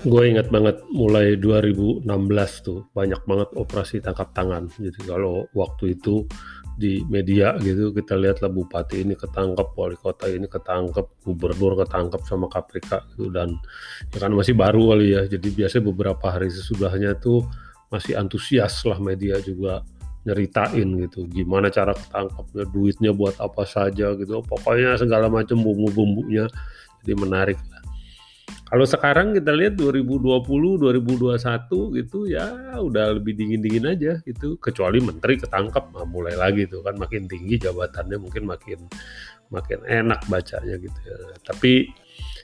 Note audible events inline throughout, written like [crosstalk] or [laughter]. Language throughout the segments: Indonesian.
Gue ingat banget mulai 2016 tuh banyak banget operasi tangkap tangan. Jadi kalau waktu itu di media gitu kita lihat lah bupati ini ketangkep, wali kota ini ketangkep, gubernur ketangkep sama KPK gitu dan ya kan masih baru kali ya. Jadi biasanya beberapa hari sesudahnya tuh masih antusias lah media juga nyeritain gitu gimana cara ketangkapnya duitnya buat apa saja gitu pokoknya segala macam bumbu-bumbunya jadi menarik lah kalau sekarang kita lihat 2020, 2021 gitu ya udah lebih dingin-dingin aja gitu. Kecuali menteri ketangkep, nah mulai lagi tuh kan makin tinggi jabatannya mungkin makin makin enak bacanya gitu ya. Tapi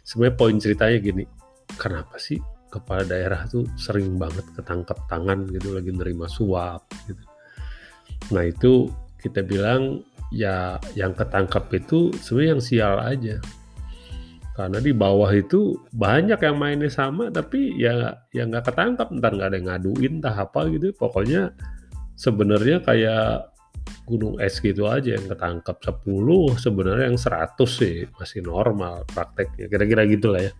sebenarnya poin ceritanya gini, kenapa sih kepala daerah tuh sering banget ketangkep tangan gitu lagi nerima suap gitu. Nah itu kita bilang ya yang ketangkep itu sebenarnya yang sial aja karena di bawah itu banyak yang mainnya sama tapi ya ya nggak ketangkap ntar nggak ada yang ngaduin entah apa gitu. Pokoknya sebenarnya kayak gunung es gitu aja yang ketangkap 10 sebenarnya yang 100 sih masih normal prakteknya. Kira-kira gitulah ya.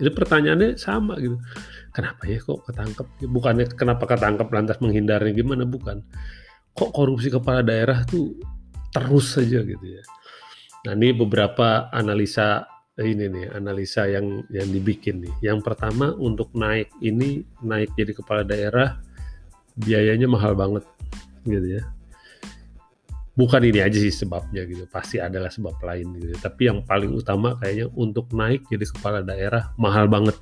Jadi pertanyaannya sama gitu. Kenapa ya kok ketangkep? Bukannya kenapa ketangkep lantas menghindarnya gimana? Bukan. Kok korupsi kepala daerah tuh terus saja gitu ya. Nah ini beberapa analisa ini nih analisa yang yang dibikin nih. Yang pertama untuk naik ini naik jadi kepala daerah biayanya mahal banget gitu ya. Bukan ini aja sih sebabnya gitu, pasti adalah sebab lain gitu. Ya. Tapi yang paling utama kayaknya untuk naik jadi kepala daerah mahal banget.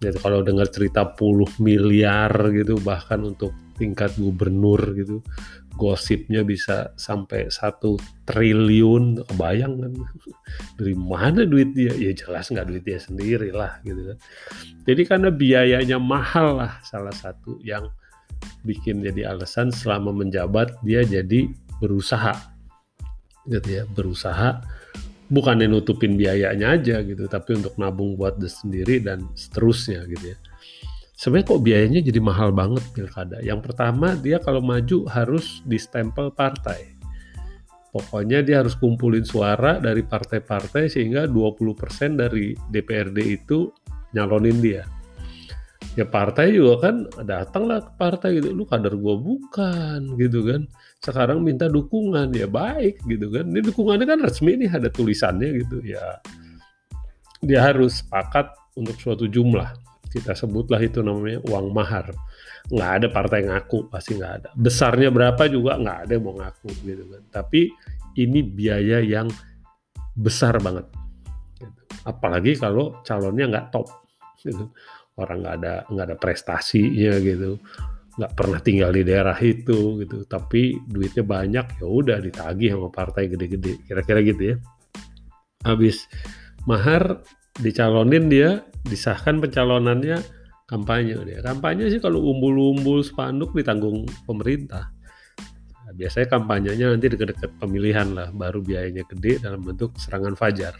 Gitu kalau dengar cerita puluh miliar gitu bahkan untuk tingkat gubernur gitu gosipnya bisa sampai satu triliun. Kebayang kan? [laughs] Dari mana duit dia? Ya jelas nggak duit dia sendiri lah gitu kan. Jadi karena biayanya mahal lah salah satu yang bikin jadi alasan selama menjabat dia jadi berusaha. Gitu ya berusaha. Bukan nutupin biayanya aja gitu tapi untuk nabung buat dia sendiri dan seterusnya gitu ya sebenarnya kok biayanya jadi mahal banget pilkada. Yang pertama dia kalau maju harus di stempel partai. Pokoknya dia harus kumpulin suara dari partai-partai sehingga 20% dari DPRD itu nyalonin dia. Ya partai juga kan datanglah ke partai gitu, lu kader gue bukan gitu kan. Sekarang minta dukungan ya baik gitu kan. Ini dukungannya kan resmi nih ada tulisannya gitu ya. Dia harus sepakat untuk suatu jumlah kita sebutlah itu namanya uang mahar. Nggak ada partai ngaku pasti nggak ada. Besarnya berapa juga nggak ada yang mau ngaku gitu kan. Tapi ini biaya yang besar banget gitu. apalagi kalau calonnya nggak top gitu. orang nggak ada nggak ada prestasinya gitu. Nggak pernah tinggal di daerah itu gitu. Tapi duitnya banyak ya udah ditagih sama partai gede-gede kira-kira gitu ya. Habis mahar dicalonin dia disahkan pencalonannya kampanye dia. Kampanye sih kalau umbul-umbul spanduk ditanggung pemerintah. Nah, biasanya kampanyenya nanti deket-deket pemilihan lah, baru biayanya gede dalam bentuk serangan fajar.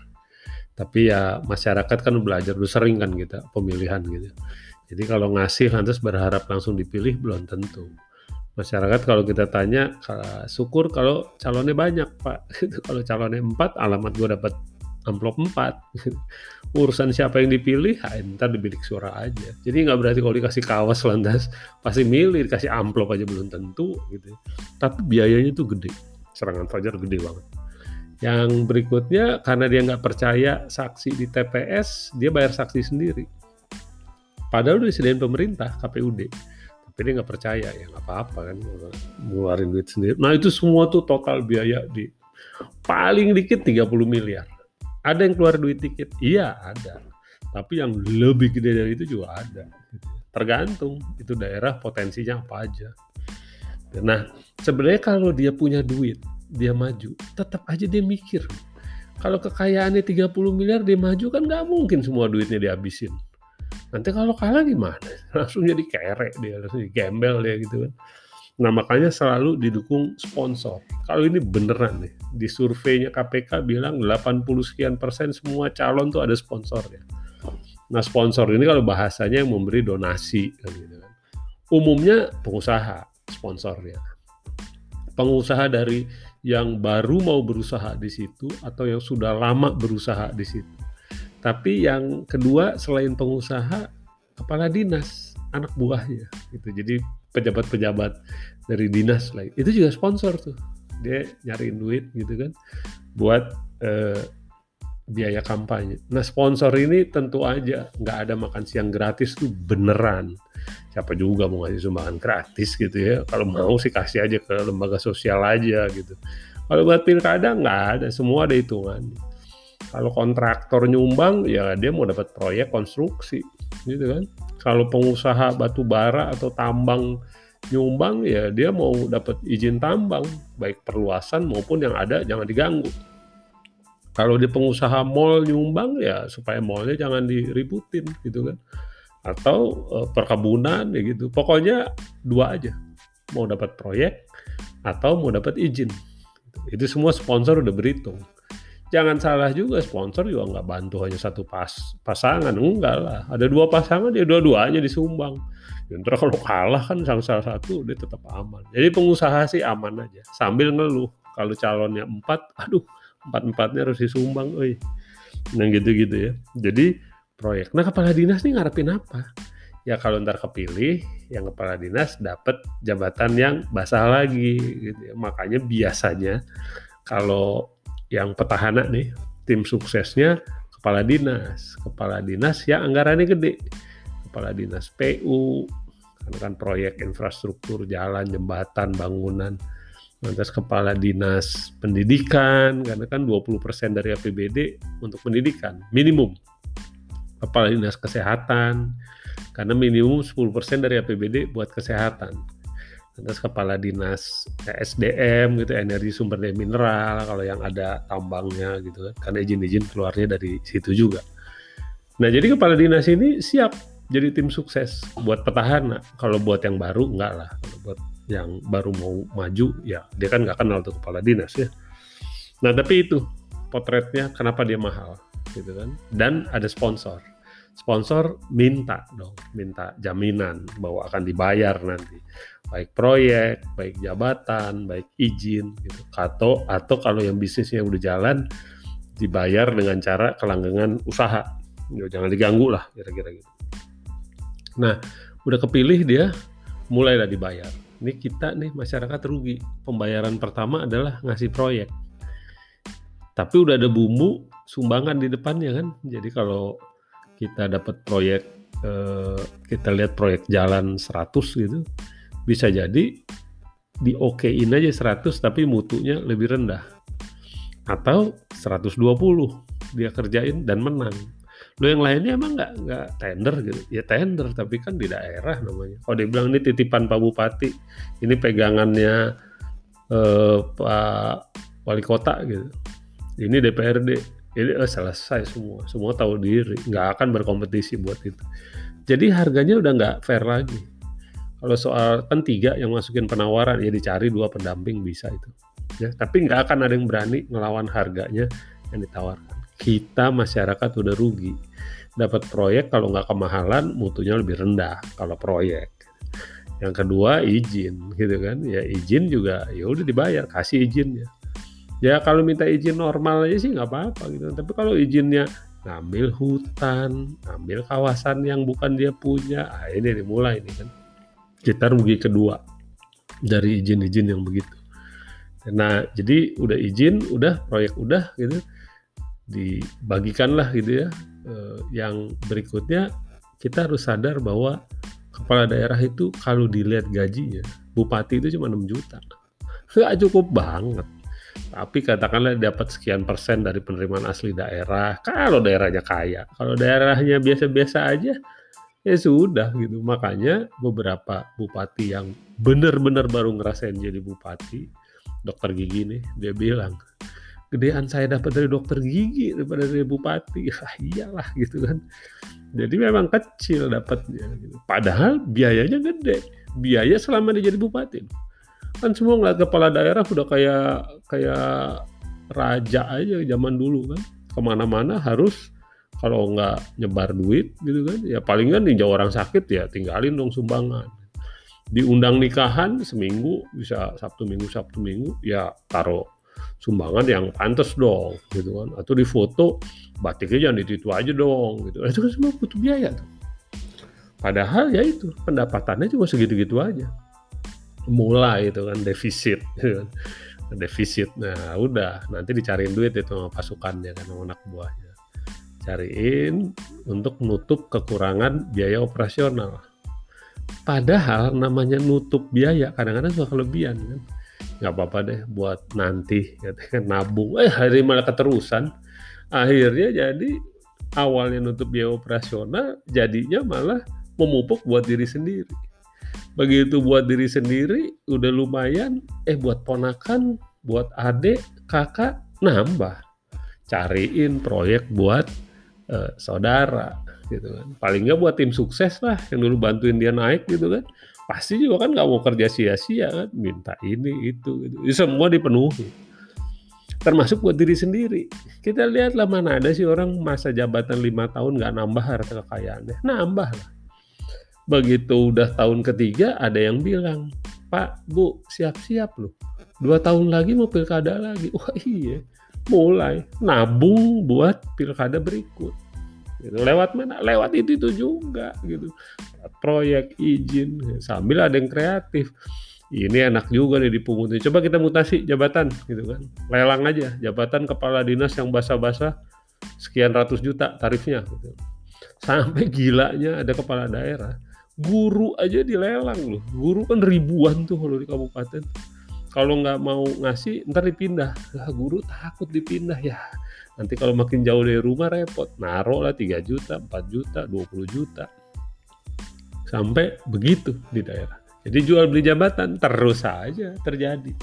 Tapi ya masyarakat kan belajar udah sering kan kita pemilihan gitu. Jadi kalau ngasih lantas berharap langsung dipilih belum tentu. Masyarakat kalau kita tanya, syukur kalau calonnya banyak pak. [laughs] kalau calonnya empat, alamat gue dapat amplop 4 [laughs] urusan siapa yang dipilih ya, ntar dibidik suara aja. Jadi nggak berarti kalau dikasih kawas lantas pasti milih dikasih amplop aja belum tentu gitu tapi biayanya tuh gede. Serangan fajar gede banget. Yang berikutnya karena dia nggak percaya saksi di TPS dia bayar saksi sendiri. Padahal udah disediain pemerintah KPUD tapi dia nggak percaya ya nggak apa-apa kan ngeluarin duit sendiri. Nah itu semua tuh total biaya di paling dikit 30 miliar ada yang keluar duit tiket? Iya ada. Tapi yang lebih gede dari itu juga ada. Tergantung itu daerah potensinya apa aja. Nah sebenarnya kalau dia punya duit, dia maju, tetap aja dia mikir. Kalau kekayaannya 30 miliar dia maju kan nggak mungkin semua duitnya dihabisin. Nanti kalau kalah gimana? [laughs] Langsung jadi kerek dia, langsung gembel dia gitu kan. Nah makanya selalu didukung sponsor. Kalau ini beneran nih, di surveinya KPK bilang 80 sekian persen semua calon tuh ada sponsornya. Nah sponsor ini kalau bahasanya yang memberi donasi kan gitu kan. Umumnya pengusaha sponsornya. Pengusaha dari yang baru mau berusaha di situ atau yang sudah lama berusaha di situ. Tapi yang kedua selain pengusaha, kepala dinas, anak buahnya gitu. Jadi pejabat-pejabat dari dinas lah. Itu juga sponsor tuh. Dia nyariin duit gitu kan buat eh, biaya kampanye. Nah sponsor ini tentu aja nggak ada makan siang gratis tuh beneran. Siapa juga mau ngasih sumbangan gratis gitu ya. Kalau mau sih kasih aja ke lembaga sosial aja gitu. Kalau buat pilkada nggak ada, semua ada hitungan. Kalau kontraktor nyumbang ya dia mau dapat proyek konstruksi gitu kan. Kalau pengusaha batu bara atau tambang nyumbang ya dia mau dapat izin tambang baik perluasan maupun yang ada jangan diganggu. Kalau di pengusaha mall nyumbang ya supaya mallnya jangan diributin gitu kan. Atau uh, perkebunan ya gitu. Pokoknya dua aja. Mau dapat proyek atau mau dapat izin. Itu semua sponsor udah berhitung jangan salah juga sponsor juga nggak bantu hanya satu pas pasangan enggak lah ada dua pasangan ya dua-duanya disumbang ya, Ntar kalau kalah kan sang salah satu dia tetap aman jadi pengusaha sih aman aja sambil ngeluh kalau calonnya empat aduh empat-empatnya harus disumbang, oi. Nah gitu-gitu ya. Jadi proyek. Nah kepala dinas nih ngarepin apa? Ya kalau ntar kepilih, yang kepala dinas dapat jabatan yang basah lagi. Gitu ya. Makanya biasanya kalau yang petahana nih, tim suksesnya kepala dinas. Kepala dinas ya anggarannya gede. Kepala dinas PU, karena kan proyek infrastruktur, jalan, jembatan, bangunan lantas kepala dinas pendidikan karena kan 20% dari APBD untuk pendidikan minimum kepala dinas kesehatan karena minimum 10% dari APBD buat kesehatan lantas kepala dinas SDM gitu energi sumber daya mineral kalau yang ada tambangnya gitu kan. Karena izin-izin keluarnya dari situ juga. Nah jadi kepala dinas ini siap jadi tim sukses buat petahana. Kalau buat yang baru enggak lah. Kalau buat yang baru mau maju ya dia kan nggak kenal tuh kepala dinas ya. Nah tapi itu potretnya kenapa dia mahal gitu kan. Dan ada sponsor sponsor minta dong minta jaminan bahwa akan dibayar nanti baik proyek baik jabatan baik izin gitu atau atau kalau yang bisnisnya udah jalan dibayar dengan cara kelanggengan usaha ya, jangan diganggu lah kira-kira gitu nah udah kepilih dia mulailah dibayar ini kita nih masyarakat rugi. Pembayaran pertama adalah ngasih proyek. Tapi udah ada bumbu sumbangan di depannya kan. Jadi kalau kita dapat proyek eh, kita lihat proyek jalan 100 gitu, bisa jadi di okein aja 100 tapi mutunya lebih rendah. Atau 120 dia kerjain dan menang. Lo yang lainnya emang nggak nggak tender gitu. Ya tender tapi kan di daerah namanya. Kalau dia bilang ini titipan Pak Bupati ini pegangannya eh, Pak Wali Kota gitu. Ini DPRD ini eh, selesai semua semua tahu diri nggak akan berkompetisi buat itu jadi harganya udah nggak fair lagi kalau soal kan tiga yang masukin penawaran ya dicari dua pendamping bisa itu ya tapi nggak akan ada yang berani ngelawan harganya yang ditawarkan kita masyarakat udah rugi. Dapat proyek kalau nggak kemahalan mutunya lebih rendah kalau proyek. Yang kedua izin gitu kan. Ya izin juga ya udah dibayar, kasih izinnya. Ya kalau minta izin normal aja sih nggak apa-apa gitu. Tapi kalau izinnya ngambil hutan, ngambil kawasan yang bukan dia punya, ah ini dimulai ini kan. Kita rugi kedua dari izin-izin yang begitu. Nah, jadi udah izin, udah proyek udah gitu dibagikanlah gitu ya. Eh, yang berikutnya kita harus sadar bahwa kepala daerah itu kalau dilihat gajinya, bupati itu cuma 6 juta. Nggak cukup banget. Tapi katakanlah dapat sekian persen dari penerimaan asli daerah, kalau daerahnya kaya. Kalau daerahnya biasa-biasa aja, ya sudah gitu. Makanya beberapa bupati yang benar-benar baru ngerasain jadi bupati, dokter gigi nih, dia bilang, gedean saya dapat dari dokter gigi daripada dari bupati [laughs] ah, iyalah gitu kan jadi memang kecil dapatnya gitu. padahal biayanya gede biaya selama dia jadi bupati kan semua ngeliat kepala daerah udah kayak kayak raja aja zaman dulu kan. Ke mana-mana harus kalau nggak nyebar duit gitu kan ya paling kan ninja orang sakit ya tinggalin dong sumbangan. Diundang nikahan seminggu bisa sabtu minggu sabtu minggu ya taruh sumbangan yang pantas dong gitu kan. Atau di foto batiknya jangan di itu aja dong gitu. Itu kan semua butuh biaya tuh. Padahal ya itu pendapatannya cuma segitu-gitu aja mulai itu kan defisit [laughs] gitu kan. defisit nah udah nanti dicariin duit itu sama pasukannya kan sama anak buahnya cariin untuk nutup kekurangan biaya operasional. Padahal namanya nutup biaya kadang-kadang suka kelebihan kan. Nggak apa-apa deh buat nanti kan nabung. Eh hari malah keterusan. Akhirnya jadi awalnya nutup biaya operasional jadinya malah memupuk buat diri sendiri. Begitu buat diri sendiri udah lumayan. Eh buat ponakan, buat adik, kakak nambah. Cariin proyek buat uh, saudara gitu kan. Paling nggak buat tim sukses lah yang dulu bantuin dia naik gitu kan. Pasti juga kan nggak mau kerja sia-sia kan. Minta ini itu gitu. Semua dipenuhi. Termasuk buat diri sendiri. Kita lihatlah mana ada sih orang masa jabatan lima tahun nggak nambah harta kekayaannya. Nambah lah begitu udah tahun ketiga ada yang bilang Pak Bu siap-siap loh. Dua tahun lagi mau pilkada lagi. [laughs] Wah iya. Mulai nabung buat pilkada berikut. Gitu. lewat mana? Lewat itu itu juga gitu. Proyek izin sambil ada yang kreatif. Ini enak juga nih dipungutin coba kita mutasi jabatan gitu kan. Lelang aja jabatan kepala dinas yang basa-basa sekian ratus juta tarifnya gitu. sampai gilanya ada kepala daerah guru aja dilelang loh. Guru kan ribuan tuh kalau di kabupaten. Kalau nggak mau ngasih ntar dipindah. Lah guru takut dipindah ya. Nanti kalau makin jauh dari rumah repot. Naruh lah 3 juta 4 juta 20 juta. Sampai begitu di daerah. Jadi jual beli jabatan terus saja terjadi.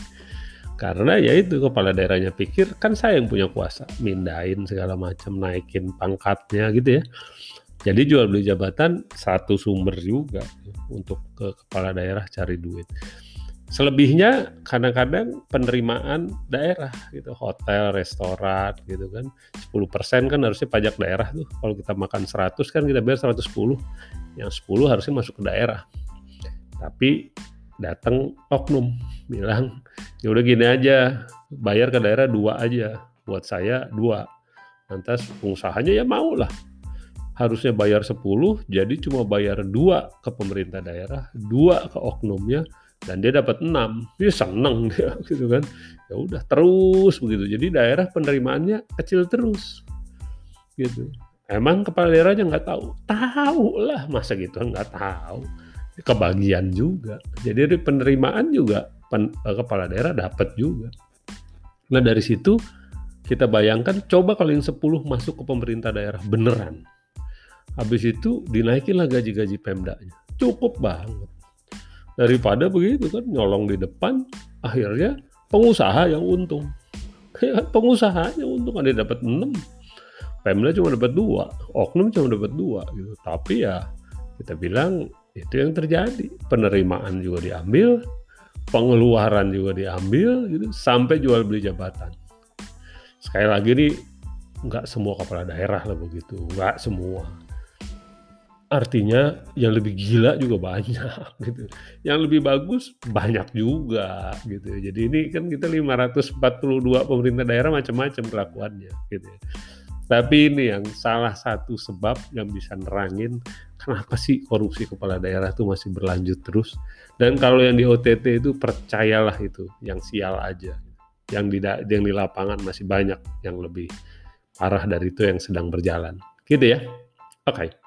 Karena ya itu kepala daerahnya pikir kan saya yang punya kuasa. Mindahin segala macam naikin pangkatnya gitu ya jadi jual beli jabatan satu sumber juga untuk ke kepala daerah cari duit Selebihnya kadang-kadang penerimaan daerah gitu, hotel, restoran gitu kan. 10% kan harusnya pajak daerah tuh. Kalau kita makan 100 kan kita bayar 110. Yang 10 harusnya masuk ke daerah. Tapi datang oknum bilang, "Ya udah gini aja, bayar ke daerah dua aja. Buat saya dua." Lantas pengusahanya ya mau lah harusnya bayar 10 jadi cuma bayar dua ke pemerintah daerah dua ke oknumnya dan dia dapat 6 dia seneng [laughs] dia gitu kan. Ya udah terus begitu. Jadi daerah penerimaannya kecil terus gitu. Emang kepala daerahnya nggak tahu. Tahu lah masa gitu? Nggak tahu. Kebagian juga. Jadi dari penerimaan juga pen, eh, kepala daerah dapat juga. Nah dari situ kita bayangkan coba kalau yang 10 masuk ke pemerintah daerah beneran habis itu dinaikinlah gaji-gaji pemdanya. Cukup banget. Daripada begitu kan nyolong di depan akhirnya pengusaha yang untung. [laughs] Ya, pengusahanya untung ada dapat 6 Pemda cuma dapat dua oknum cuma dapat dua gitu. Tapi ya kita bilang itu yang terjadi. Penerimaan juga diambil pengeluaran juga diambil gitu sampai jual beli jabatan. Sekali lagi nih nggak semua kepala daerah lah begitu nggak semua artinya yang lebih gila juga banyak [laughs] gitu. Yang lebih bagus banyak juga gitu. Jadi ini kan kita 542 pemerintah daerah macam-macam kelakuannya gitu. Tapi ini yang salah satu sebab yang bisa nerangin kenapa sih korupsi kepala daerah itu masih berlanjut terus. Dan kalau yang di OTT itu percayalah itu yang sial aja. Yang di yang di lapangan masih banyak yang lebih parah dari itu yang sedang berjalan. Gitu ya. Oke. Okay.